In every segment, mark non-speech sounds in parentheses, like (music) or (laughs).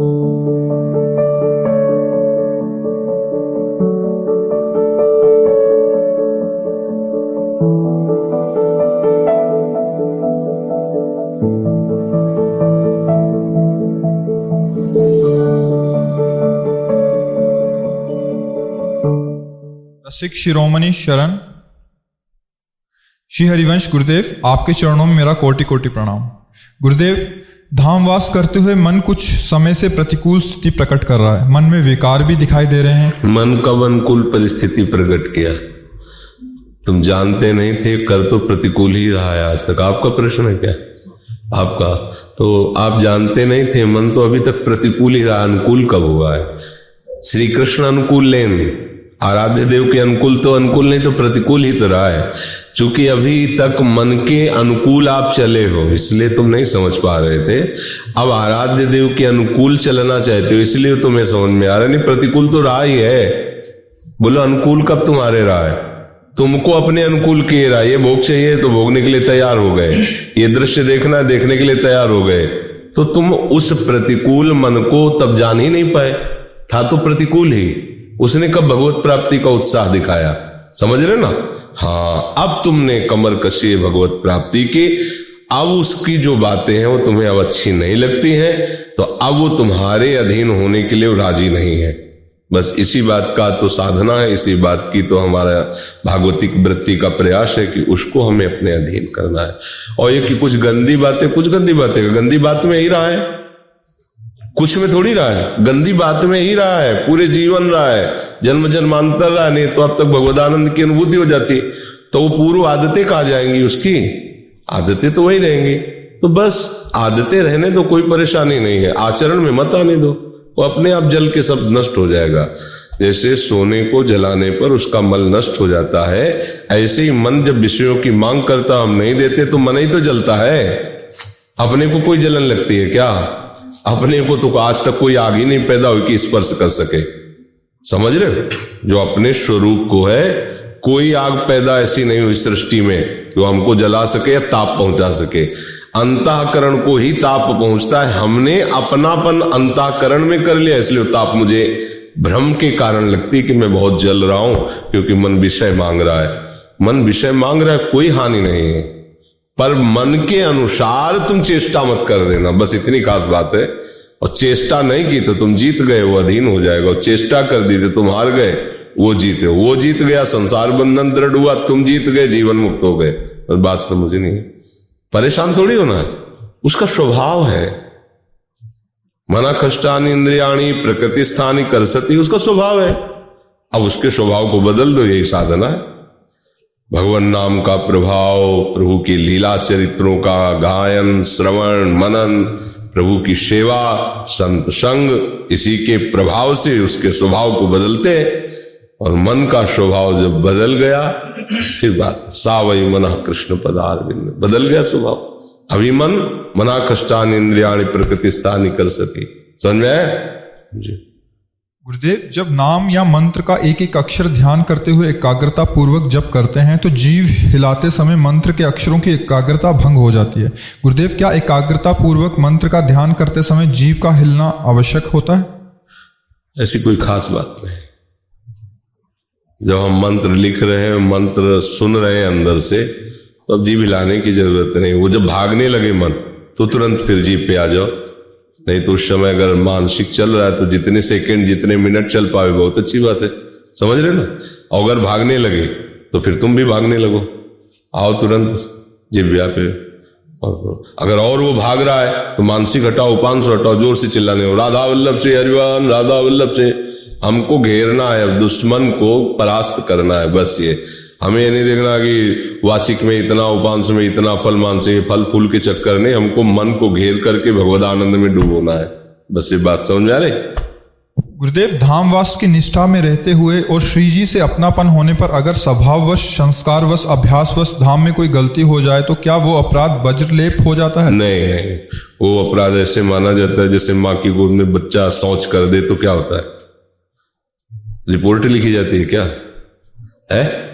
रसिक शिरोमणि शरण। श्री हरिवंश गुरुदेव आपके चरणों में मेरा कोटि कोटि प्रणाम। गुरुदेव धामवास करते हुए मन कुछ समय से प्रतिकूल स्थिति प्रकट कर रहा है। मन में विकार भी दिखाई दे रहे हैं। मन कब अनुकूल परिस्थिति प्रकट किया। तुम जानते नहीं थे, कर तो प्रतिकूल ही रहा है आज तक। आपका प्रश्न है क्या? आपका। तो आप जानते नहीं थे, मन तो अभी तक प्रतिकूल ही रहा। अनुकूल कब हुआ है? श्री कृष्ण अनुकूल लेन आराध्य देव के अनुकूल तो अनुकूल नहीं तो प्रतिकूल ही तो रहा है। चूँकि अभी तक मन के अनुकूल आप चले हो, इसलिए तुम नहीं समझ पा रहे थे। अब आराध्य देव के अनुकूल चलना चाहते हो, इसलिए तुम्हें समझ में आ रहा नहीं, प्रतिकूल तो रहा ही है। बोलो, अनुकूल कब तुम्हारे रहा है? तुमको अपने अनुकूल किए रहा ये भोग चाहिए तो भोगने के लिए तैयार हो गए। ये दृश्य देखना, देखने के लिए तैयार हो गए। तो तुम उस प्रतिकूल मन को तब जान ही नहीं पाए। था तो प्रतिकूल ही। उसने कब भगवत प्राप्ति का उत्साह दिखाया? समझ रहे ना? हाँ अब तुमने कमर कशी भगवत प्राप्ति की। अब उसकी जो बातें हैं, वो तुम्हें अब अच्छी नहीं लगती हैं। तो अब वो तुम्हारे अधीन होने के लिए राज़ी नहीं है। बस इसी बात का तो साधना है, इसी बात की तो हमारा भागवतिक वृत्ति का प्रयास है कि उसको हमें अपने अधीन करना है। और ये कि कुछ गंदी बातें, कुछ गंदी बातें, गंदी बात में ही रहा है। कुछ में थोड़ी रहा है। गंदी बात में ही रहा है। पूरे जीवन रहा है। जन्म जन्मांतर रहा नहीं तो अब तक भगवदानंद की अनुभूति हो जाती। तो वो पूर्व आदतें कहा जाएँगी उसकी? आदतें तो वही रहेंगी। तो बस आदतें रहने तो कोई परेशानी नहीं है। आचरण में मत आने दो। वो अपने आप जल के सब नष्ट हो जाएगा। जैसे सोने को जलाने पर उसका मल नष्ट हो जाता है, ऐसे ही मन जब विषयों की मांग करता हम नहीं देते तो मन ही तो जलता है। अपने को कोई जलन लगती है क्या? अपने को तो आज तक कोई आग ही नहीं पैदा हुई कि स्पर्श कर सके। समझ रहे जो अपने स्वरूप को है, कोई आग पैदा ऐसी नहीं हुई सृष्टि में जो हमको जला सके या ताप पहुँचा सके। अंतःकरण को ही ताप पहुँचता है। हमने अपनापन अंतःकरण में कर लिया, इसलिए ताप मुझे भ्रम के कारण लगती कि मैं बहुत जल रहा हूँ, क्योंकि मन विषय मांग रहा है। मन विषय मांग रहा है, कोई हानि नहीं है। पर मन के अनुसार तुम चेष्टा मत कर देना। बस इतनी खास बात है। और चेष्टा नहीं की तो तुम जीत गए, वो अधीन हो जाएगा। और चेष्टा कर दी तो तुम हार गए, वो जीते वो जीत गया, संसार बंधन दृढ़ हुआ, तुम जीत गए, जीवन मुक्त हो गए। बस बात समझ नहीं परेशान थोड़ी होना है। उसका स्वभाव है। मना कष्टानी इंद्रियाणी, प्रकृति स्थानी कर सकती उसका स्वभाव है। अब उसके स्वभाव को बदल दो, यही साधना है। भगवान नाम का प्रभाव, प्रभु की लीला चरित्रों का गायन, श्रवण, मनन प्रभु की सेवा, संत संग, इसी के प्रभाव से उसके स्वभाव को बदलते और मन का स्वभाव जब बदल गया, फिर बात, सावय मना कृष्ण पदार बदल गया स्वभाव। अभी मन मना कष्टान इंद्रिया प्रकृति स्थानी कर सके। समझ? में जी। गुरुदेव, जब नाम या मंत्र का एक एक अक्षर ध्यान करते हुए एकाग्रता पूर्वक जब करते हैं तो जीव हिलाते समय मंत्र के अक्षरों की एकाग्रता भंग हो जाती है। गुरुदेव, क्या एकाग्रता पूर्वक मंत्र का ध्यान करते समय जीव का हिलना आवश्यक होता है? ऐसी कोई खास बात नहीं। जब हम मंत्र लिख रहे हैं, मंत्र सुन रहे हैं अंदर से तो अब जीव हिलाने की ज़रूरत नहीं। वो जब भागने लगे मन तो तुरंत फिर जीव पे आ जाओ। नहीं तो उस समय अगर मानसिक चल रहा है तो जितने सेकंड, जितने मिनट चल पावे, बहुत अच्छी बात है। समझ रहे ना? और अगर भागने लगे तो फिर तुम भी भागने लगो। आओ तुरंत जिव्या पे और अगर और वो भाग रहा है तो मानसिक हटाओ पाँच सौ हटाओ, ज़ोर से चिल्लाने हो राधा वल्लभ से, हरिवान, राधा वल्लभ से। हमको घेरना है दुश्मन को परास्त करना है, बस ये। हमें ये नहीं देखना कि वाचिक में इतना उपांश में इतना फल मानसिक फल फूल के चक्कर नहीं हमको मन को घेर करके भगवत आनंद में डूबोना है। बस ये बात समझ आ रही? गुरुदेव धामवास की निष्ठा में रहते हुए और श्री जी से अपनापन होने पर अगर स्वभाववश संस्कारवश अभ्यासवश धाम में कोई गलती हो जाए तो क्या वो अपराध वज्रलेप हो जाता है? नहीं नहीं। वो अपराध ऐसे माना जाता है जैसे माँ की गोद में बच्चा शौच कर दे तो क्या होता है? रिपोर्ट लिखी जाती है क्या? है?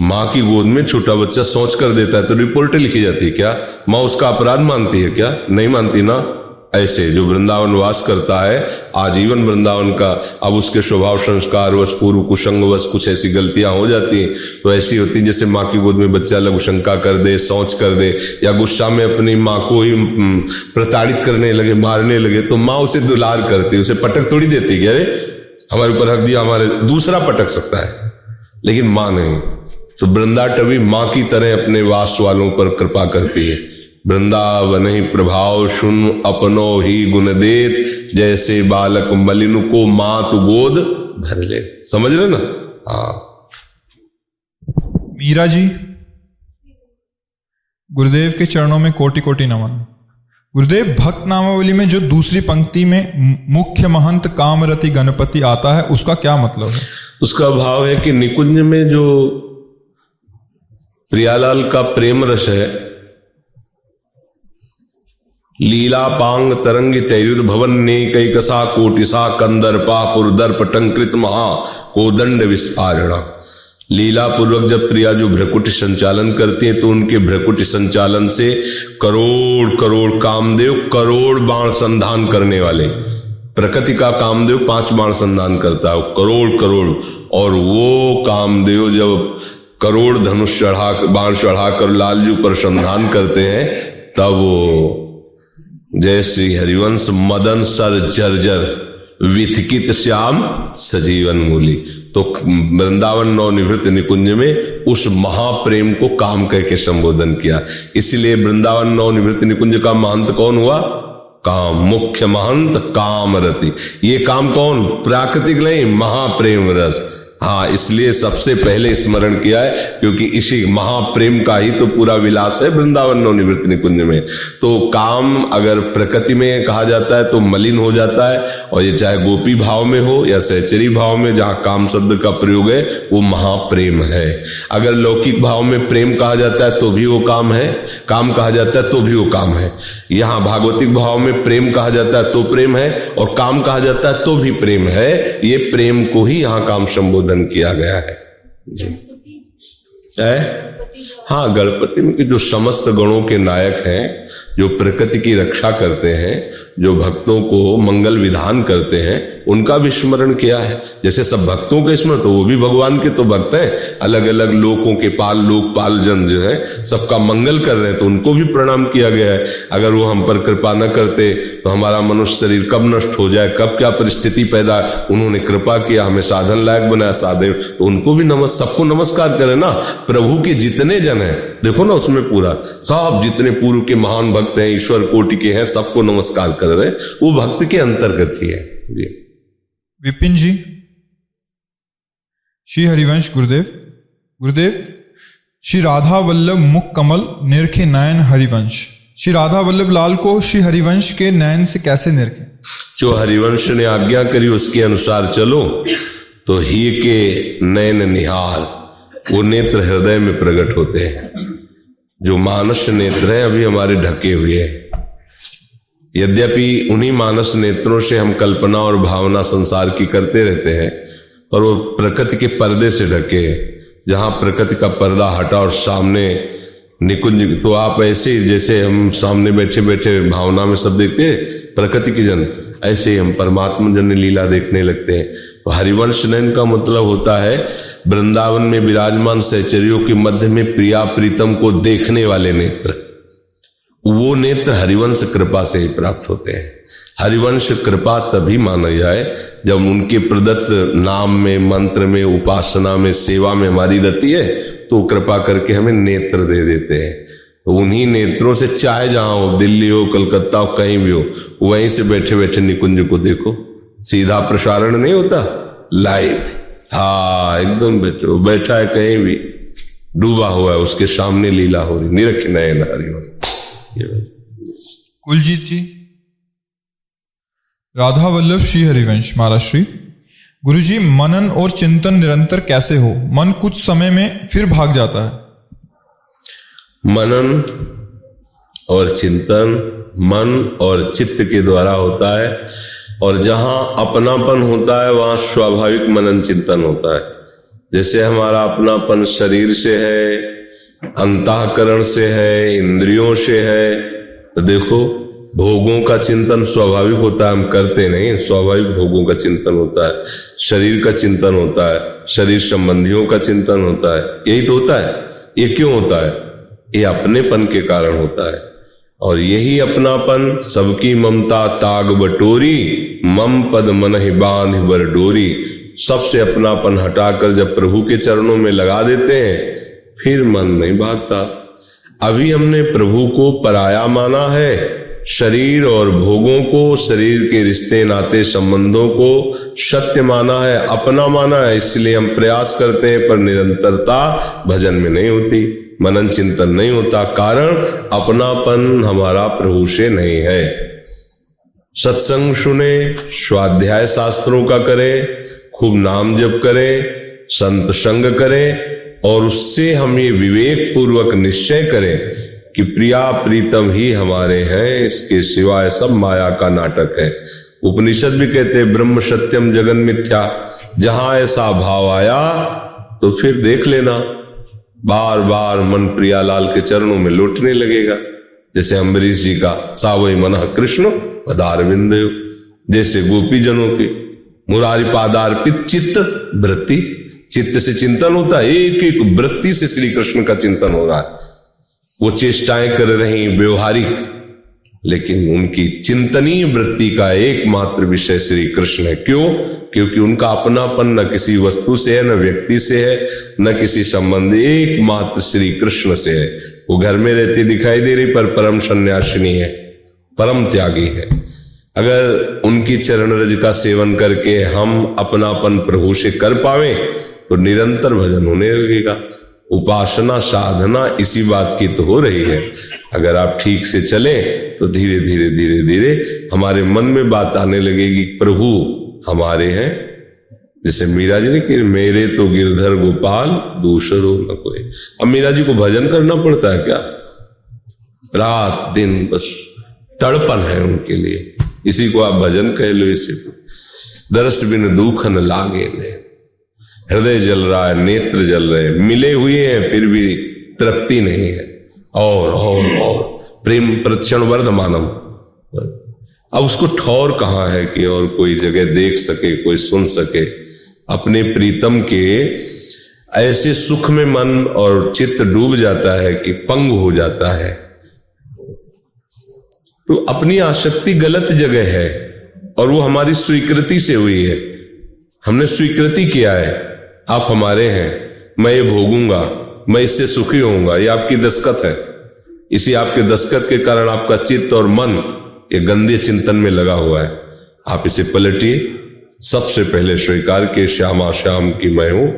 माँ की गोद में छोटा बच्चा सोच कर देता है तो रिपोर्ट लिखी जाती है, क्या? माँ उसका अपराध मानती है क्या? नहीं मानती ना? ऐसे जो वृंदावन वास करता है, आजीवन वृंदावन का, अब उसके स्वभाव, संस्कार, वश, पूर्व कुसंग, वश, कुछ ऐसी गलतियाँ हो जाती हैं तो ऐसी होती है, जैसे माँ की गोद में बच्चा लघु शंका कर दे सोच कर दे, या गुस्सा में अपनी माँ को ही प्रताड़ित करने लगे, मारने लगे तो माँ उसे दुलार करती उसे पटक थोड़ी देती कि, अरे, हमारे ऊपर हक दिया, हमारे, दूसरा पटक सकता है। लेकिन माँ नहीं। तो वृंदा टवी माँ की तरह अपने वास वालों पर कृपा करती है। वृंदावन ही प्रभाव सुन अपनो ही गुण देत। जैसे बालक मलिन को मात गोद भर ले। समझ रहे ना? हाँ। मीरा जी गुरुदेव के चरणों में कोटि कोटि नमन। गुरुदेव भक्त नामावली में जो दूसरी पंक्ति में मुख्य महंत कामरति गणपति आता है उसका क्या मतलब है? उसका भाव है कि निकुंज में जो प्रियालाल का प्रेम रस है। लीला पांग तरंग तैरुद भवन ने कई कसा कोटिसा कंदर पापुर दर्प टंकृत महा कोदंड विस्फारणा। लीला पूर्वक जब प्रिया जो भ्रकुट संचालन करती है तो उनके भ्रकुट संचालन से करोड़ करोड़ कामदेव, करोड़ बाण संधान करने वाले। प्रकृति का कामदेव पाँच बाण संधान करता है, करोड़ करोड़। और वो कामदेव जब करोड़ धनुष चढ़ा, बाण चढ़ाकर लालजू पर संधान करते हैं, तब वो जय श्री हरिवंश मदन सर जर्जर विथकित श्याम सजीवन मूली। तो वृंदावन नवनिवृत्त निकुंज में उस महाप्रेम को काम कह के संबोधन किया। इसलिए वृंदावन नवनिवृत्त निकुंज का महंत कौन हुआ? काम, मुख्य महंत काम रति ये काम कौन? प्राकृतिक नहीं, महाप्रेम रस। हाँ इसलिए सबसे पहले स्मरण किया है, क्योंकि इसी महाप्रेम का ही तो पूरा विलास है वृंदावन नवनिवृत्त निकुंज में। तो काम अगर प्रकृति में कहा जाता है तो मलिन हो जाता है, और ये चाहे गोपी भाव में हो या सहचरी भाव में, जहाँ काम शब्द का प्रयोग है, वो महाप्रेम है। अगर लौकिक भाव में प्रेम कहा जाता है तो भी वो काम है, काम कहा जाता है तो भी वो काम है। यहाँ भागवतिक भाव में प्रेम कहा जाता है तो प्रेम है, और काम कहा जाता है तो भी प्रेम है। ये प्रेम को ही यहाँ काम संबोधन संबोधन किया गया है। जी है? हाँ गणपति में जो समस्त गणों के नायक हैं जो प्रकृति की रक्षा करते हैं, जो भक्तों को मंगल विधान करते हैं, उनका भी स्मरण किया है। जैसे सब भक्तों के स्मरण तो वो भी भगवान के तो भक्त हैं। अलग अलग लोकों के पाल लोक पाल जन जो है, सबका मंगल कर रहे हैं तो उनको भी प्रणाम किया गया है। अगर वो हम पर कृपा न करते तो हमारा मनुष्य शरीर कब नष्ट हो जाए, कब क्या परिस्थिति पैदा, उन्होंने कृपा किया, हमें साधन लायक बनाया, साधे तो उनको भी नमस्, सबको नमस्कार करें ना। प्रभु के जितने जन है देखो ना उसमें पूरा। सब जितने पूर्व के महान भक्त हैं ईश्वर कोटि के हैं सबको नमस्कार कर रहे हैं। वो भक्त के अंतर्गत ही है। जी। विपिन जी श्री हरिवंश गुरुदेव गुरुदेव श्री राधा वल्लभ मुख कमल निरखे नयन हरिवंश। श्री राधा वल्लभ लाल को श्री हरिवंश के नयन से कैसे निरखे? जो हरिवंश ने आज्ञा करी उसके अनुसार चलो तो ही के नयन निहार। वो नेत्र हृदय में प्रकट होते हैं। जो मानस नेत्र हैं, अभी हमारे ढके हुए हैं। यद्यपि उन्हीं मानस नेत्रों से हम कल्पना और भावना संसार की करते रहते हैं, पर वो प्रकृति के पर्दे से ढके जहाँ प्रकृति का पर्दा हटा और सामने निकुंज तो आप ऐसे जैसे हम सामने बैठे बैठे भावना में सब देखते हैं, प्रकृति की जन, ऐसे ही हम परमात्मा जन लीला देखने लगते हैं। तो हरिवंश नयन का मतलब होता है वृंदावन में विराजमान सहचरियों के मध्य में प्रिया प्रीतम को देखने वाले नेत्र। वो नेत्र हरिवंश कृपा से ही प्राप्त होते हैं। हरिवंश कृपा तभी माना जाए जब उनके प्रदत्त नाम में, मंत्र में, उपासना में, सेवा में हमारी रहती है तो कृपा करके हमें नेत्र दे देते हैं। तो उन्हीं नेत्रों से चाहे जहाँ हो, दिल्ली हो, कलकत्ता हो, कहीं भी हो, वहीं से बैठे बैठे निकुंज को देखो। सीधा प्रसारण नहीं होता लाइव हाँ एकदम बैठो बैठा है कहीं भी डूबा हुआ है उसके सामने लीला हो रही निरख नयन हरिवन ये कुलजीत जी। राधा वल्लभ श्री हरिवंश महाराज श्री। गुरु जी मनन और चिंतन निरंतर कैसे हो? मन कुछ समय में फिर भाग जाता है। मनन और चिंतन मन और चित्त के द्वारा होता है। और जहाँ अपनापन होता है, वहाँ स्वाभाविक मनन चिंतन होता है। जैसे हमारा अपनापन शरीर से है, अंतकरण से है, इंद्रियों से है तो देखो, भोगों का चिंतन स्वाभाविक होता है, हम करते नहीं स्वाभाविक भोगों का चिंतन होता है, शरीर का चिंतन होता है, शरीर संबंधियों का चिंतन होता है, यही तो होता है, ये क्यों होता है? ये अपनेपन के कारण होता है। और यही अपनापन सबकी ममता ताग बटोरी, मम पद मन बाँध बर डोरी। सबसे अपनापन हटाकर जब प्रभु के चरणों में लगा देते हैं, फिर मन नहीं भागता अभी हमने प्रभु को पराया माना है। शरीर और भोगों को, शरीर के रिश्ते, नाते, संबंधों को सत्य माना है, अपना माना है, इसलिए हम प्रयास करते हैं, पर निरंतरता भजन में नहीं होती। मनन चिंतन नहीं होता, कारण अपनापन हमारा प्रभु से नहीं है। सत्संग सुने, स्वाध्याय शास्त्रों का करें, खूब नाम जप करें, संत संग करें, और उससे हम ये विवेक पूर्वक निश्चय करें कि प्रिया प्रीतम ही हमारे हैं, इसके सिवाय सब माया का नाटक है। उपनिषद भी कहते ब्रह्म सत्यम जगन मिथ्या, जहाँ ऐसा भाव आया तो फिर देख लेना। बार बार मन प्रियालाल के चरणों में लौटने लगेगा। जैसे अम्बरीश जी का सावई मन कृष्ण पदार बिंद जैसे गोपी जनों के मुरारी पादार्पित चित्त वृत्ति। चित्त से चिंतन होता है एक एक वृत्ति से श्री कृष्ण का चिंतन हो रहा है। वो चेष्टाएँ कर रही व्यवहारिक लेकिन उनकी चिंतनीय वृत्ति का एकमात्र विषय श्री कृष्ण है। क्यों? क्योंकि उनका अपनापन न किसी वस्तु से है, न व्यक्ति से है, न किसी संबंध, एकमात्र श्री कृष्ण से है। वो घर में रहती दिखाई दे रही, पर परम सन्यासिनी है, परम त्यागी है। अगर उनकी चरण रज का सेवन करके हम अपनापन प्रभु से कर पावे तो निरंतर भजन होने लगेगा। उपासना, साधना इसी बात की तो हो रही है। अगर आप ठीक से चले तो धीरे धीरे धीरे धीरे हमारे मन में बात आने लगेगी, प्रभु हमारे हैं। जैसे मीरा जी ने कि मेरे तो गिरधर गोपाल, दूसरो न कोई। अब मीरा जी को भजन करना पड़ता है क्या? रात दिन बस तड़पन है उनके लिए। इसी को आप भजन कह लो इसी को। दरस बिन दुखन लागे ने हृदय जल रहा है, नेत्र जल रहे मिले हुए हैं, फिर भी तृप्ति नहीं है। और और और। प्रेम प्रक्षण वर्धमानम अब उसको ठौर कहाँ है कि और कोई जगह देख सके, कोई सुन सके। अपने प्रीतम के ऐसे सुख में मन और चित्त डूब जाता है कि पंग हो जाता है। तो अपनी आसक्ति गलत जगह है और वो हमारी स्वीकृति से हुई है। हमने स्वीकृति किया है। आप हमारे हैं। मैं ये भोगूँगा। मैं इससे सुखी होऊँगा, ये आपकी दस्खत है। इसी आपके दस्खत के कारण आपका चित्त और मन ये गंदे चिंतन में लगा हुआ है। आप इसे पलटिए। सबसे पहले स्वीकार के श्यामा श्याम की मैं हूँ,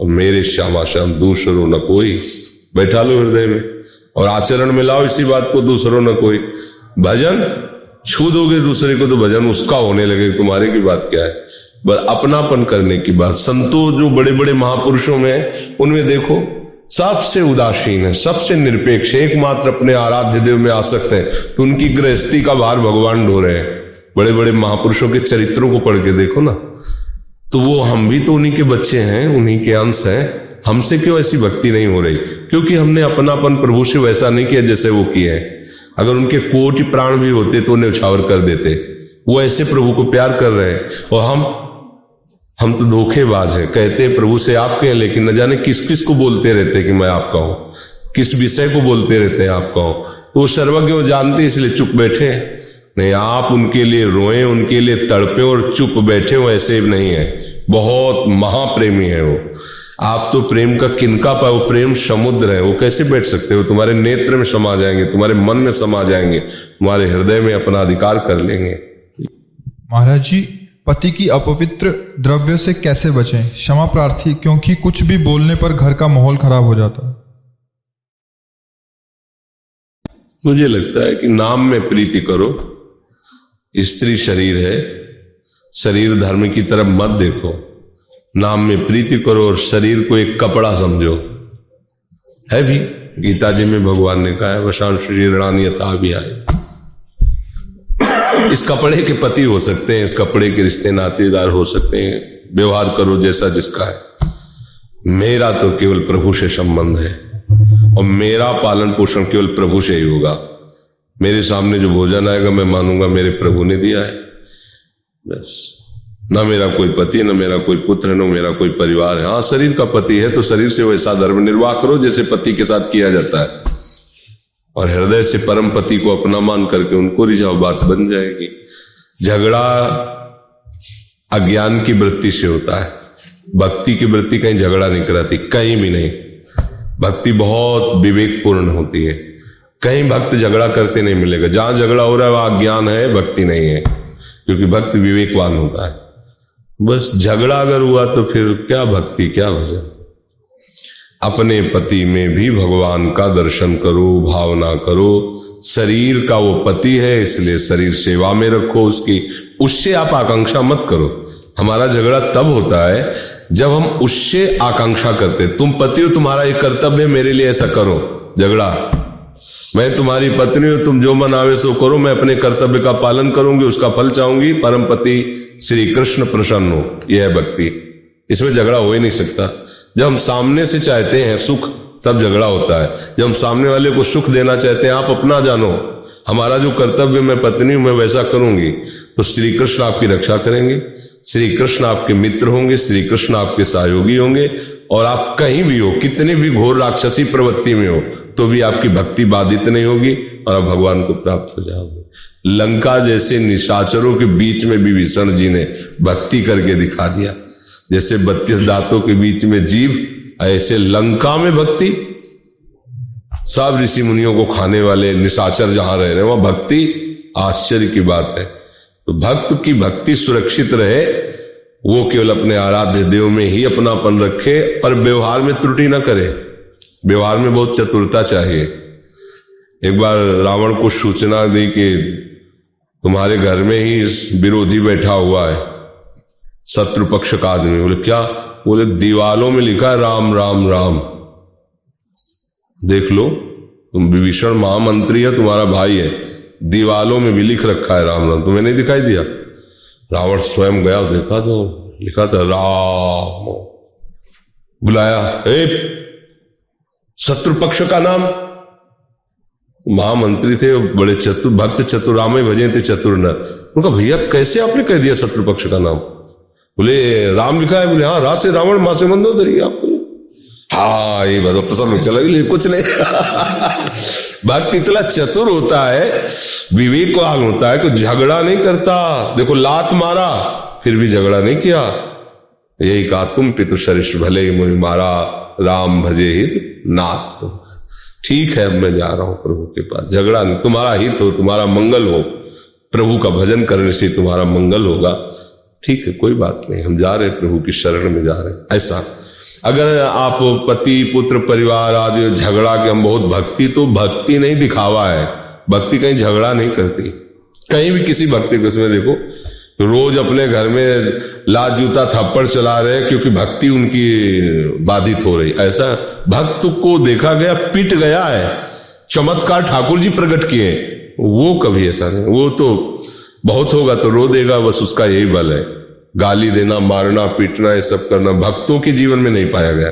और मेरे श्यामा श्याम दूसरों न कोई। बैठा लो हृदय में, और आचरण में लाओ इसी बात को, दूसरों न कोई। भजन, छू दोगे दूसरे को तो भजन उसका होने लगे, तुम्हारे की बात क्या है? बस अपनापन करने की बात। संतो जो बड़े बड़े महापुरुषों में है, उनमें देखो। सबसे उदासीन है, सबसे निरपेक्ष एकमात्र अपने आराध्य देव में आ सकते हैं। तो उनकी गृहस्थी का भार भगवान ढो रहे हैं। बड़े बड़े महापुरुषों के चरित्रों को पढ़ के देखो ना। तो वो हम भी तो उन्हीं के बच्चे हैं, उन्हीं के अंश हैं। हमसे क्यों ऐसी भक्ति नहीं हो रही? क्योंकि हमने अपनापन प्रभु से वैसा नहीं किया जैसे वो किए हैं। अगर उनके कोटि प्राण भी होते तो उन्हें उछावर कर देते। वो ऐसे प्रभु को प्यार कर रहे हैं। और हम हम तो धोखेबाज हैं। कहते हैं, प्रभु से आपके हैं, लेकिन न जाने किस किस को बोलते रहते कि मैं आपका हूँ। किस विषय को बोलते रहते हैं आपका हूँ। तो वो सर्वज्ञ जानते इसलिए चुप बैठे नहीं, आप उनके लिए रोए, उनके लिए तड़पे और चुप बैठे हो, ऐसे नहीं है। बहुत महाप्रेमी है वो। आप तो प्रेम का किनका पाए वो प्रेम समुद्र है। वो कैसे बैठ सकते हो? तुम्हारे नेत्र में समा जाएँगे, तुम्हारे मन में समा जाएँगे, तुम्हारे हृदय में अपना अधिकार कर लेंगे। महाराज जी पति की अपवित्र द्रव्य से कैसे बचें? क्षमा प्रार्थी, क्योंकि कुछ भी बोलने पर घर का माहौल खराब हो जाता है। मुझे लगता है कि नाम में प्रीति करो। स्त्री शरीर है। शरीर धर्म की तरफ़ मत देखो। नाम में प्रीति करो और शरीर को एक कपड़ा समझो। है भी? गीता जी में भगवान ने कहा है, वशान शरीर रानी यथा भी आए इस कपड़े के पति हो सकते हैं, इस कपड़े के रिश्ते नातेदार हो सकते हैं। व्यवहार करो जैसा जिसका है। मेरा तो केवल प्रभु से संबंध है और मेरा पालन पोषण केवल प्रभु से ही होगा। मेरे सामने जो भोजन आएगा, मैं मानूँगा मेरे प्रभु ने दिया है। बस। न मेरा कोई पति, ना मेरा कोई पुत्र, न मेरा कोई परिवार है। हाँ शरीर का पति है तो शरीर से वैसा धर्म निर्वाह करो जैसे पति के साथ किया जाता है। और हृदय से परम पति को अपना मान करके उनको रिझाओ बात बन जाएगी। झगड़ा अज्ञान की वृत्ति से होता है। भक्ति की वृत्ति कहीं झगड़ा नहीं कराती, कहीं भी नहीं। भक्ति बहुत विवेकपूर्ण होती है। कहीं भक्त झगड़ा करते नहीं मिलेगा। जहाँ झगड़ा हो रहा है, वहाँ ज्ञान है, भक्ति नहीं है। क्योंकि भक्त विवेकवान होता है। बस झगड़ा अगर हुआ तो फिर क्या भक्ति, क्या भजन? अपने पति में भी भगवान का दर्शन करो, भावना करो। शरीर का वो पति है, इसलिए शरीर सेवा में रखो उसकी। उससे आप आकांक्षा मत करो। हमारा झगड़ा तब होता है जब हम उससे आकांक्षा करते तुम पति हो, तुम्हारा एक कर्तव्य है, मेरे लिए ऐसा करो। झगड़ा। मैं तुम्हारी पत्नी हूँ, तुम जो मन आवे सो करो। मैं अपने कर्तव्य का पालन करूँगी, उसका फल चाहूँगी। परम पति श्री कृष्ण प्रसन्न हो, यह है भक्ति। इसमें झगड़ा हो ही नहीं सकता। जब हम सामने से चाहते हैं सुख, तब झगड़ा होता है। जब हम सामने वाले को सुख देना चाहते हैं, आप अपना जानो। हमारा जो कर्तव्य, मैं पत्नी हूँ, मैं वैसा करूँगी। तो श्री कृष्ण आपकी रक्षा करेंगे। श्री कृष्ण आपके मित्र होंगे, श्री कृष्ण आपके सहयोगी होंगे, और आप कहीं भी हो, कितने भी घोर राक्षसी प्रवृत्ति में हो तो भी आपकी भक्ति बाधित नहीं होगी, और आप भगवान को प्राप्त हो जाओगे। लंका जैसे निशाचरों के बीच में भी भीषण जी ने भक्ति करके दिखा दिया। जैसे बत्तीस दांतों के बीच में जीव, ऐसे लंका में भक्ति। सब ऋषि मुनियों को खाने वाले निशाचर जहाँ रह रहे वहाँ भक्ति आश्चर्य की बात है। तो भक्त की भक्ति सुरक्षित रहे, वो केवल अपने आराध्य देव में ही अपनापन रखे, पर व्यवहार में त्रुटि ना करे। व्यवहार में बहुत चतुरता चाहिए। एक बार रावण को सूचना दी कि तुम्हारे घर में ही विरोधी बैठा हुआ है। शत्रु पक्ष का आदमी। बोले, क्या? बोले, दीवालों में लिखा है, राम राम राम। देख लो, तुम विभीषण महामंत्री है, तुम्हारा भाई है। दीवालों में भी लिख रखा है, राम राम। तुम्हें नहीं दिखाई दिया? रावण स्वयं गया, देखा तो लिखा था, राम। बुलाया, ए शत्रु पक्ष का नाम? महामंत्री थे, बड़े चतुर, भक्त चतुर, राम भजे थे चतुर उनका, भैया, कैसे आपने कह दिया शत्रु पक्ष का नाम? बोले, राम लिखा है बोले हाँ रा से रावण माँ से मंदोदरी आपको। हाँ ये बात प्रसन्न चला कुछ नहीं। (laughs) भक्त इतना चतुर होता है, विवेकवान होता है कि झगड़ा नहीं करता। देखो, लात मारा, फिर भी झगड़ा नहीं किया। यही कहा, तुम पितु सरिष भले ही मुझे मारा, राम भजे हित नाथ ठीक है मैं जा रहा हूँ प्रभु के पास। झगड़ा नहीं, तुम्हारा हित हो, तुम्हारा मंगल हो। प्रभु का भजन करने से तुम्हारा मंगल होगा। ठीक है, कोई बात नहीं, हम जा रहे प्रभु की शरण में जा रहे ऐसा। अगर आप पति, पुत्र, परिवार आदि झगड़ा के, हम बहुत भक्ति तो भक्ति नहीं दिखावा है। भक्ति कहीं झगड़ा नहीं करती। कहीं भी किसी भक्ति को, उसमें देखो, रोज अपने घर में लात जूता, थप्पड़ चला रहे क्योंकि भक्ति उनकी बाधित हो रही। ऐसा भक्त को देखा गया, पिट गया है। चमत्कार ठाकुर जी प्रकट किए वो कभी ऐसा नहीं, वो तो बहुत होगा तो रो देगा बस उसका यही बल है। गाली देना मारना पीटना ये सब करना भक्तों के जीवन में नहीं पाया गया।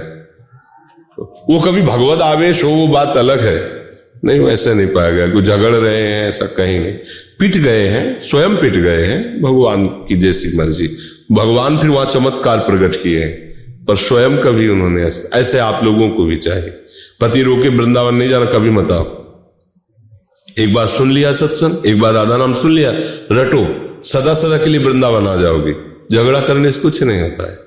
वो कभी भगवत आवेश हो वो बात अलग है। नहीं वैसे नहीं पाया गया। कोई झगड़ रहे हैं ऐसा कहीं नहीं। पिट गए हैं स्वयं पिट गए हैं भगवान की जैसी मर्ज़ी। भगवान फिर वहाँ चमत्कार प्रकट किए हैं पर स्वयं कभी उन्होंने ऐसे, आप लोगों को भी चाहिए। पति रोके वृंदावन नहीं जाना कभी मत आओ। एक बार सुन लिया सत्संग, एक बार राधा नाम सुन लिया, रटो, सदा सदा के लिए वृंदावन आ जाओगे। झगड़ा करने से कुछ नहीं होता है।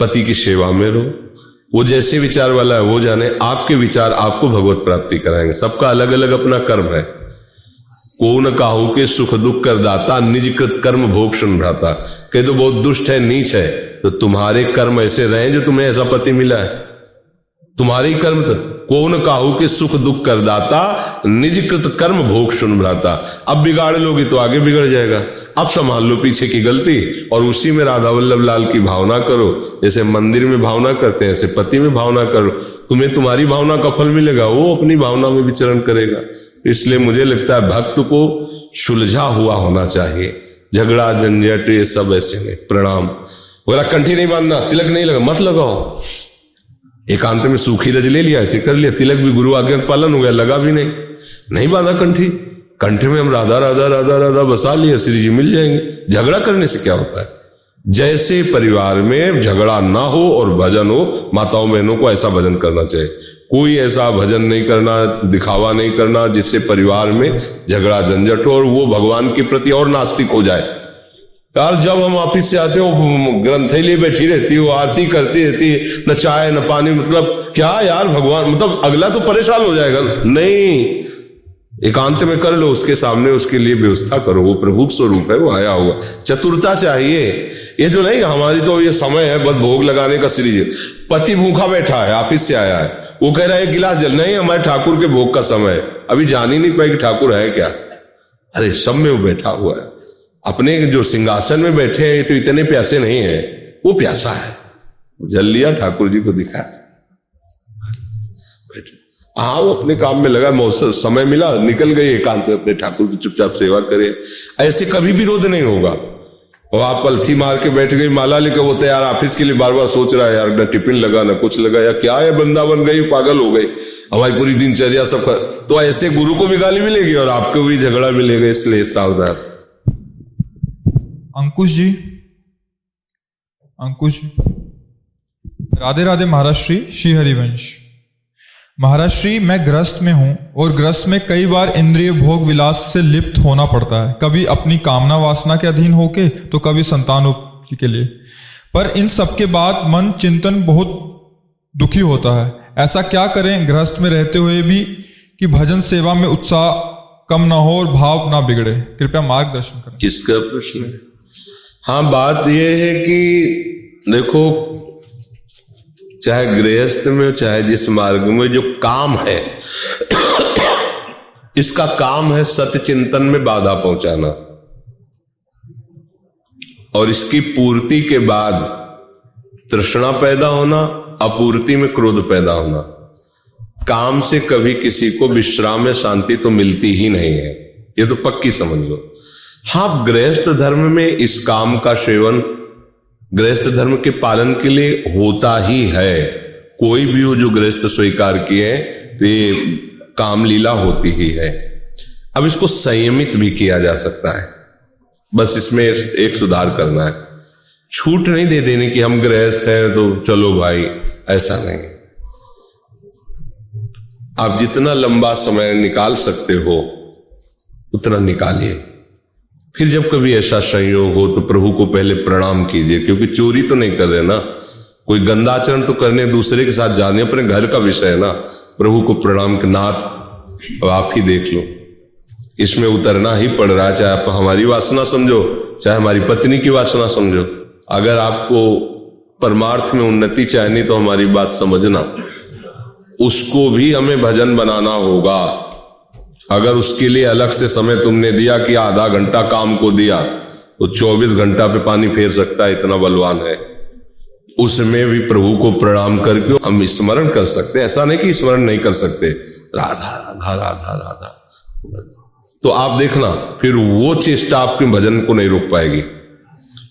पति की सेवा में रहो। वो जैसे विचार वाला है, वो जाने, आपके विचार आपको भगवत प्राप्ति कराएँगे। सबका अलग अलग अपना कर्म है। को न काहू के सुख दुख कर दाता, निजकृत कर्म भोग सुन भ्राता। कहे तो बहुत दुष्ट है, नीच है। तो तुम्हारे कर्म ऐसे रहे जो तुम्हें ऐसा पति मिला है। तुम्हारी कर्म तो कौन काहू के सुख दुख कर दाता निज कृत कर्म भोग सुन भ्राता अब बिगाड़ लोगे तो आगे बिगड़ जाएगा। अब संभाल लो पीछे की गलती और उसी में राधा वल्लभ लाल की भावना करो। जैसे मंदिर में भावना करते हैं ऐसे पति में भावना करो। तुम्हें तुम्हारी भावना का फल मिलेगा, वो अपनी भावना में विचरण करेगा। इसलिए मुझे लगता है भक्त को सुलझा हुआ होना चाहिए। झगड़ा, झंझट, ये सब ऐसे नहीं प्रणाम। बोला, कंठी नहीं बांधना, तिलक नहीं लगा, मत लगाओ। एकांत में सूखी रज ले लिया, ऐसे कर लिया। तिलक भी गुरु आज्ञा पालन हो गया, लगा भी नहीं। नहीं बांधा कंठी। कंठ में हम राधा राधा राधा राधा बसा लिए, श्री जी मिल जाएँगे। झगड़ा करने से क्या होता है? जैसे परिवार में झगड़ा ना हो और भजन हो, माताओं बहनों को ऐसा भजन करना चाहिए। कोई ऐसा भजन नहीं करना, दिखावा नहीं करना, जिससे परिवार में झगड़ा झंझट हो और वो भगवान के प्रति और नास्तिक हो जाए। यार, जब हम ऑफ़िस से आते हो ग्रंथ लिए बैठी रहती हो आरती करती रहती है, न चाय, न पानी मतलब क्या यार भगवान मतलब अगला तो परेशान हो जाएगा नहीं, एकांत में कर लो, उसके सामने उसके लिए व्यवस्था करो, वो प्रभु स्वरूप है, वो आया हुआ। चतुरता चाहिए। ये जो नहीं, हमारी तो ये समय है, बस भोग लगाने का सीरीज़ पति भूखा बैठा है, ऑफ़िस से आया है। वो कह रहा है गिलास जल। नहीं, हमारे ठाकुर के भोग का समय है। अभी जान ही नहीं पाए कि ठाकुर है क्या। अरे, सब में वो बैठा हुआ है। अपने जो सिंहासन में बैठे हैं तो इतने प्यासे नहीं है। वो प्यासा है। जल लिया, ठाकुर जी को दिखा। हाँ वो अपने काम में लगा, मौसम, समय मिला, निकल गए एकांत में, अपने ठाकुर की चुपचाप सेवा करे। ऐसे कभी विरोध नहीं होगा। और आप पलथी मार के बैठ गई, माला लेकर वो तैयार, ऑफ़िस के लिए बार बार सोच रहा है, यार, ना टिफ़िन लगा, ना कुछ लगा, या क्या है बन गई, पागल हो गई। हमारी पूरी दिनचर्या सब कर तो ऐसे गुरु को भी गाली मिलेगी और आपको भी झगड़ा मिलेगा, इसलिए सावधान। अंकुश जी। अंकुश। राधे राधे महाराज श्री हरिवंश महाराज श्री मैं ग्रस्त में हूँ और ग्रस्त में कई बार इंद्रिय भोग विलास से लिप्त होना पड़ता है। कभी अपनी कामना वासना के अधीन होके तो कभी संतान के लिए। पर इन सब के बाद मन चिंतन बहुत दुखी होता है। ऐसा क्या करें गृहस्थ में रहते हुए भी कि भजन सेवा में उत्साह कम ना हो और भाव ना बिगड़े? कृपया मार्गदर्शन करें। किसका प्रश्न है? हाँ बात यह है कि देखो, चाहे गृहस्थ में चाहे जिस मार्ग में जो काम है, इसका काम है सत्य चिंतन में बाधा पहुंचाना। और इसकी पूर्ति के बाद तृष्णा पैदा होना, अपूर्ति में क्रोध पैदा होना। काम से कभी किसी को विश्राम में शांति तो मिलती ही नहीं है। ये तो पक्की समझ लो। हाँ गृहस्थ धर्म में इस काम का सेवन गृहस्थ धर्म के पालन के लिए होता ही है। कोई भी हो जो गृहस्थ स्वीकार किए तो ये काम लीला होती ही है। अब इसको संयमित भी किया जा सकता है। बस इसमें एक सुधार करना है। छूट नहीं दे देने की हम गृहस्थ हैं तो चलो भाई, ऐसा नहीं। आप जितना लंबा समय निकाल सकते हो, उतना निकालिए। फिर जब कभी ऐसा संयोग हो तो प्रभु को पहले प्रणाम कीजिए, क्योंकि चोरी तो नहीं कर रहे ना। कोई गंदाचरण तो करने दूसरे के साथ जाने, अपने घर का विषय है ना। प्रभु को प्रणाम के, नाथ, अब आप ही देख लो। इसमें उतरना ही पड़ रहा है, चाहे आप हमारी वासना समझो, चाहे हमारी पत्नी की वासना समझो। अगर आपको परमार्थ में उन्नति चाहिए तो हमारी बात समझना। उसको भी हमें भजन बनाना होगा। अगर उसके लिए अलग से समय तुमने दिया कि आधा घंटा काम को दिया तो 24 घंटा पे पानी फेर सकता है, इतना बलवान है। उसमें भी प्रभु को प्रणाम करके हम स्मरण कर सकते ऐसा नहीं कि स्मरण नहीं कर सकते। राधा राधा राधा राधा। तो आप देखना, फिर वो चेष्टा आपके भजन को नहीं रोक पाएगी।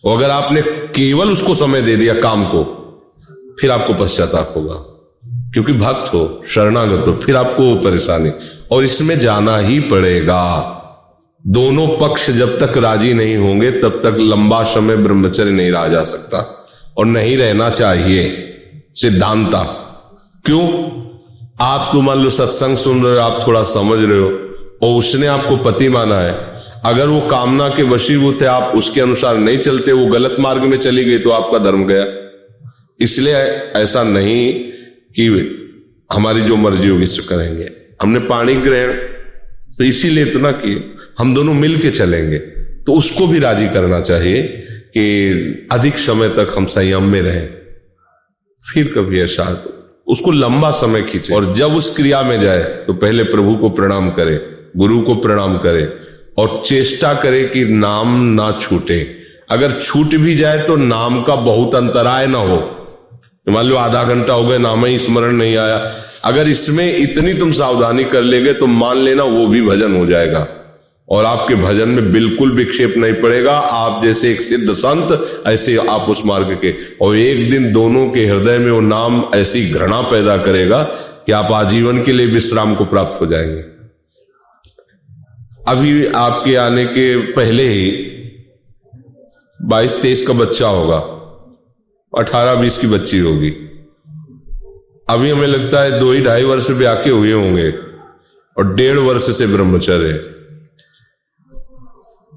और अगर आपने केवल उसको समय दे दिया काम को, फिर आपको पश्चाताप होगा। क्योंकि भक्त हो, शरणागत हो, फिर आपको परेशानी। और इसमें जाना ही पड़ेगा। दोनों पक्ष जब तक राज़ी नहीं होंगे, तब तक लंबा समय ब्रह्मचर्य नहीं रहा जा सकता और नहीं रहना चाहिए। सिद्धांता। क्यों? आप तो मान लो सत्संग सुन रहे हो, आप थोड़ा समझ रहे हो, और उसने आपको पति माना है। अगर वो कामना के वशीभूत है, आप उसके अनुसार नहीं चलते, वो गलत मार्ग में चली गई तो आपका धर्म गया। इसलिए ऐसा नहीं कि हमारी जो मर्ज़ी होगी करेंगे। हमने पानी ग्रहण तो इसीलिए इतना किए हम दोनों मिल के चलेंगे। तो उसको भी राज़ी करना चाहिए कि अधिक समय तक हम संयम में रहें। फिर कभी ऐसा, उसको लंबा समय खींचे। और जब उस क्रिया में जाए तो पहले प्रभु को प्रणाम करे, गुरु को प्रणाम करे और चेष्टा करे कि नाम ना छूटे। अगर छूट भी जाए तो नाम का बहुत अंतराय ना हो। मान लो आधा घंटा हो गया, नाम ही स्मरण नहीं आया। अगर इसमें इतनी तुम सावधानी कर लेगे तो मान लेना वो भी भजन हो जाएगा। और आपके भजन में बिल्कुल विक्षेप नहीं पड़ेगा। आप जैसे एक सिद्ध संत, ऐसे आप उस मार्ग के। और एक दिन दोनों के हृदय में वो नाम ऐसी घृणा पैदा करेगा कि आप आजीवन के लिए विश्राम को प्राप्त हो जाएँगे। अभी आपके आने के पहले ही बाईस, तेईस का बच्चा होगा। अठारह बीस की बच्ची होगी। अभी हमें लगता है दो ही ढाई वर्ष ब्याह के हुए होंगे और डेढ़ वर्ष से ब्रह्मचर्य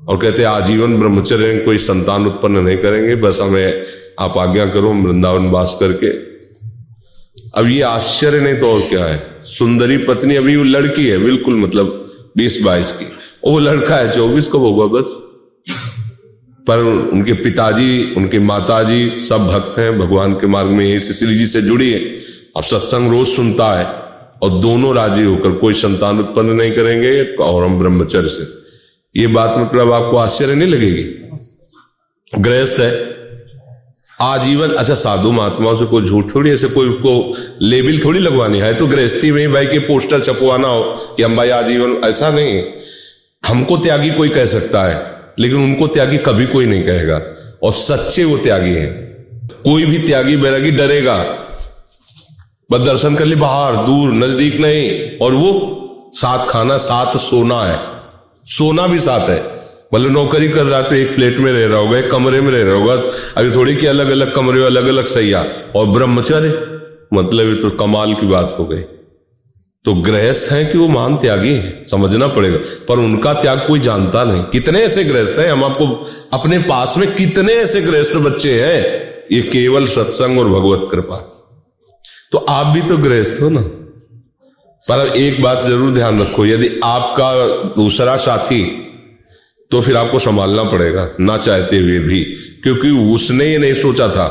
और कहते आजीवन ब्रह्मचर्य कोई संतान उत्पन्न नहीं करेंगे, बस हमें आप आज्ञा करो वृंदावन वास करके। अब ये आश्चर्य नहीं तो और क्या है? सुंदरी पत्नी अभी वो लड़की है, बिल्कुल मतलब बीस बाईस की। वो लड़का है, चौबीस कब होगा बस। पर उनके पिताजी, उनके माताजी सब भक्त हैं, भगवान के मार्ग में श्री जी से जुड़ी है। अब सत्संग रोज सुनता है और दोनों राज़ी होकर कोई संतान उत्पन्न नहीं करेंगे और हम ब्रह्मचर्य से। ये बात मतलब आपको आश्चर्य नहीं लगेगी? गृहस्थ है। आजीवन अच्छा साधु महात्माओं से कोई झूठ थोड़ी, ऐसे कोई को लेबिल थोड़ी लगवानी है? तो गृहस्थी में भाई के पोस्टर छपवाना हो कि हम भाई आजीवन, ऐसा नहीं हमको त्यागी कोई कह सकता है। लेकिन उनको त्यागी कभी कोई नहीं कहेगा। और सच्चे वो त्यागी हैं। कोई भी त्यागी बैरागी डरेगा। बस दर्शन कर ली, बाहर, दूर, नज़दीक नहीं। और वो साथ खाना, साथ सोना है। सोना भी साथ है। मतलब नौकरी कर रहा तो एक प्लेट में रह रहा होगा, एक कमरे में रह रहा होगा। अभी थोड़ी कि अलग अलग कमरे अलग अलग सैया। और ब्रह्मचर्य? मतलब ये तो कमाल की बात हो गई। तो गृहस्थ हैं कि वो मान त्यागी है, समझना पड़ेगा। पर उनका त्याग कोई जानता नहीं। कितने ऐसे गृहस्थ हैं? हम आपको अपने पास में कितने ऐसे गृहस्थ बच्चे हैं? ये केवल सत्संग और भगवत कृपा। तो आप भी तो गृहस्थ हो ना? पर एक बात ज़रूर ध्यान रखो, यदि आपका दूसरा साथी तो फिर आपको संभालना पड़ेगा, ना चाहते हुए भी। क्योंकि उसने ये नहीं सोचा था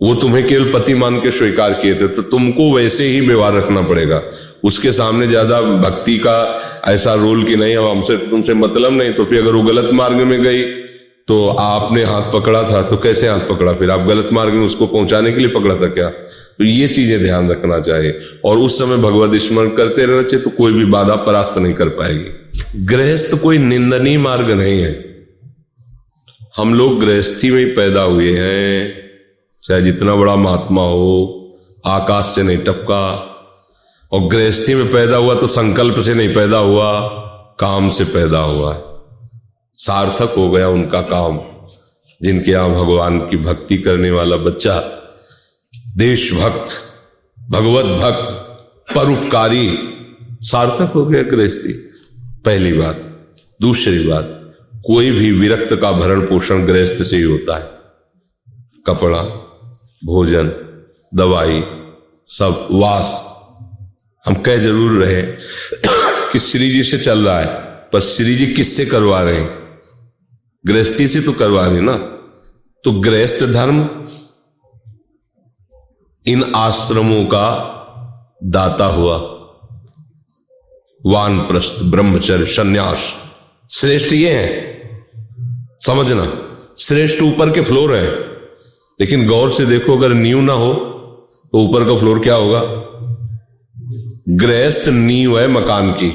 वो तुम्हें केवल पति मान के स्वीकार किए थे तो तुमको वैसे ही व्यवहार रखना पड़ेगा। उसके सामने ज़्यादा भक्ति का ऐसा रोल कि नहीं, अब हमसे तुमसे मतलब नहीं तो फिर अगर वो गलत मार्ग में गई तो आपने हाथ पकड़ा था तो कैसे हाथ पकड़ा फिर? आप गलत मार्ग में उसको पहुँचाने के लिए पकड़ा था क्या? तो ये चीज़ें ध्यान रखना चाहिए। और उस समय भगवत स्मरण करते रहना चाहिए तो कोई भी बाधा परास्त नहीं कर पाएगी। गृहस्थ कोई निंदनीय मार्ग नहीं है। हम लोग गृहस्थी में पैदा हुए हैं। चाहे जितना बड़ा महात्मा हो, आकाश से नहीं टपका, और गृहस्थी में पैदा हुआ तो संकल्प से नहीं पैदा हुआ, काम से पैदा हुआ है। सार्थक हो गया उनका काम, जिनके यहाँ भगवान की भक्ति करने वाला बच्चा, देशभक्त, भगवत भक्त, परोपकारी, सार्थक हो गया गृहस्थी। पहली बात। दूसरी बात, कोई भी विरक्त का भरण पोषण गृहस्थ से ही होता है। कपड़ा भोजन, दवाई, सब वास हम कह ज़रूर रहे कि श्री जी से चल रहा है, पर श्री जी किससे करवा रहे हैं? गृहस्थी से तो करवा रहे ना? तो गृहस्थ धर्म, इन आश्रमों का दाता हुआ। वान प्रस्थ ब्रह्मचर्य, संन्यास। श्रेष्ठ ये है। समझना, श्रेष्ठ ऊपर के फ्लोर है। लेकिन गौर से देखो, अगर नींव ना हो तो ऊपर का फ्लोर क्या होगा? गृहस्थ नींव है मकान की।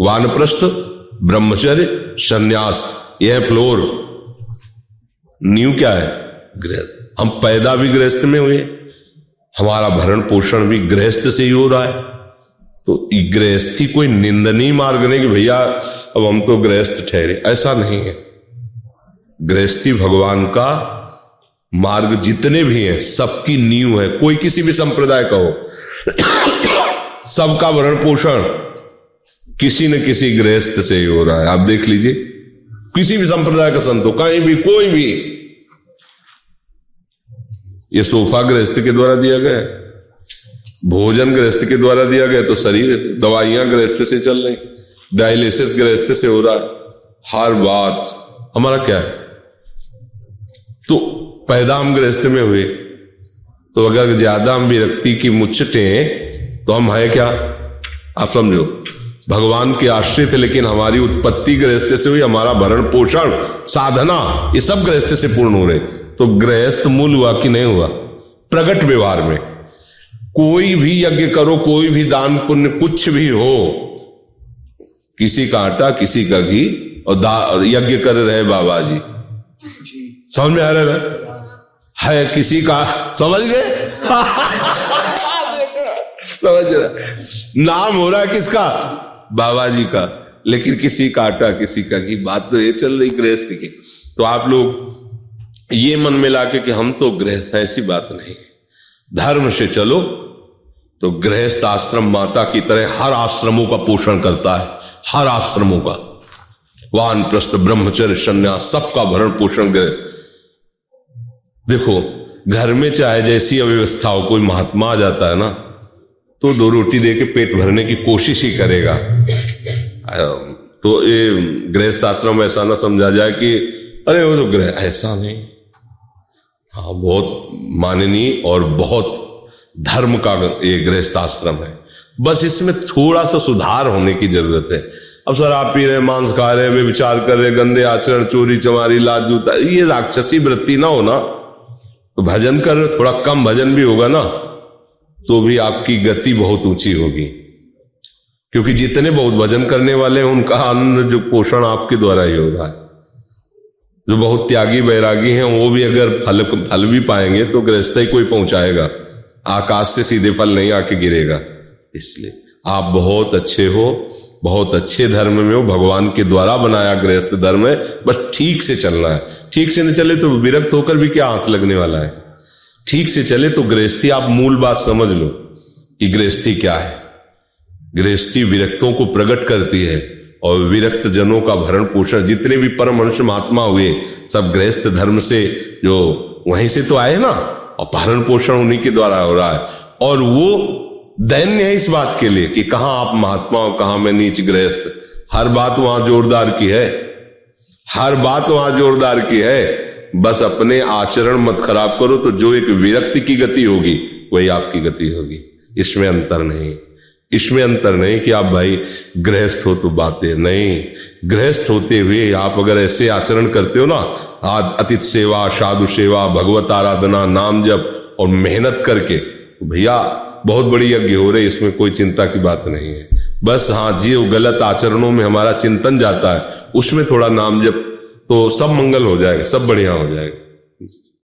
वानप्रस्थ, ब्रह्मचर्य, संन्यास, यह फ्लोर। न्यू क्या है? गृहस्थ। हम पैदा भी गृहस्थ में हुए, हमारा भरण पोषण भी गृहस्थ से ही हो रहा है। तो गृहस्थी कोई निंदनीय मार्ग नहीं कि भैया, अब हम तो गृहस्थ ठहरे। ऐसा नहीं है। गृहस्थी भगवान का मार्ग जितने भी हैं, सबकी नींव है। कोई किसी भी संप्रदाय का हो। सबका भरण पोषण किसी न किसी गृहस्थ से ही हो रहा है। आप देख लीजिए, किसी भी संप्रदाय का संत हो, कहीं भी, कोई भी। ये सोफा गृहस्थ के द्वारा दिया गया भोजन गृहस्थ के द्वारा दिया गया तो शरीर, दवाइयाँ गृहस्थ से चल रही डायलिसिस गृहस्थ से हो रहा है। हर बात, हमारा क्या है? तो पैदा हम गृहस्थ में हुए। तो अगर ज़्यादा विरक्ति की मुच्छटे तो हम है क्या? आप समझो भगवान के आश्रित लेकिन हमारी उत्पत्ति गृहस्थ से हुई हमारा भरण पोषण साधना ये सब गृहस्थ से पूर्ण हो रहे तो गृहस्थ मूल हुआ कि नहीं हुआ? प्रगट व्यवहार में। कोई भी यज्ञ करो कोई भी दान पुण्य कुछ भी हो किसी का आटा किसी का घी और यज्ञ कर रहे बाबा जी। समझ में आ रहा है है किसी का? समझ गए? समझ रहा नाम हो रहा है किसका? बाबा जी का। लेकिन किसी का आटा, किसी का घी। बात तो ये चल रही गृहस्थ की। तो आप लोग ये मन में लाके कि हम तो गृहस्थ हैं, ऐसी बात नहीं धर्म से चलो तो गृहस्थ आश्रम माता की तरह हर आश्रमों का पोषण करता है। हर आश्रमों का। वान प्रस्थ ब्रह्मचर्य, संन्यास, सबका भरण पोषण गृह देखो, घर में चाहे जैसी अव्यवस्था हो कोई महात्मा आ जाता है ना तो दो रोटी दे के पेट भरने की कोशिश ही करेगा। तो ये गृहस्थ आश्रम ऐसा ना समझा जाए कि, अरे वो तो ग्रह ऐसा नहीं। हाँ बहुत माननीय और बहुत धर्म का ये गृहस्थ आश्रम है। बस इसमें थोड़ा सा सुधार होने की ज़रूरत है। अब सर आप पी रहे, मांस खा रहे वे विचार कर रहे, गंदे आचरण, चोरी, चमारी लाज जूता ये राक्षसी वृत्ति ना हो ना तो भजन कर थोड़ा कम भजन भी होगा ना तो भी आपकी गति बहुत ऊँची होगी। क्योंकि जितने बहुत भजन करने वाले हैं, उनका अन्न जो पोषण आपके द्वारा ही हो रहा है जो बहुत त्यागी बैरागी हैं, वो भी अगर फल फल भी पाएँगे तो गृहस्थ ही कोई पहुंचाएगा। आकाश से सीधे फल नहीं आके गिरेगा। इसलिए आप बहुत अच्छे हो बहुत अच्छे धर्म में हो भगवान के द्वारा बनाया गृहस्थ धर्म है, बस ठीक से चलना है। ठीक से न चले तो विरक्त होकर भी क्या आँख लगने वाला है? ठीक से चले तो गृहस्थी, आप मूल बात समझ लो कि गृहस्थी क्या है। गृहस्थी विरक्तों को प्रकट करती है और विरक्त जनों का भरण पोषण, जितने भी परम मनुष्य महात्मा हुए, सब गृहस्थ धर्म से जो वहीं से तो आए ना, और भरण पोषण उन्हीं के द्वारा हो रहा है। और वो दैन्य है इस बात के लिए कि कहाँ आप महात्मा हो, कहाँ मैं नीच गृहस्थ हर बात वहाँ जोरदार की है। हर बात वहाँ जोरदार की है। बस अपने आचरण मत खराब करो तो जो एक विरक्ति की गति होगी, वही आपकी गति होगी। इसमें अंतर नहीं। इसमें अंतर नहीं कि आप भाई गृहस्थ हो तो बातें नहीं। गृहस्थ होते हुए आप अगर ऐसे आचरण करते हो ना अतिथि सेवा, साधु सेवा, भगवत आराधना, नाम जप और मेहनत करके तो भैया बहुत बड़ी यज्ञ हो रही इसमें कोई चिंता की बात नहीं है। बस हाँ जी, वो गलत आचरणों में हमारा चिंतन जाता है, उसमें थोड़ा नाम जब तो सब मंगल हो जाएगा, सब बढ़िया हो जाएगा।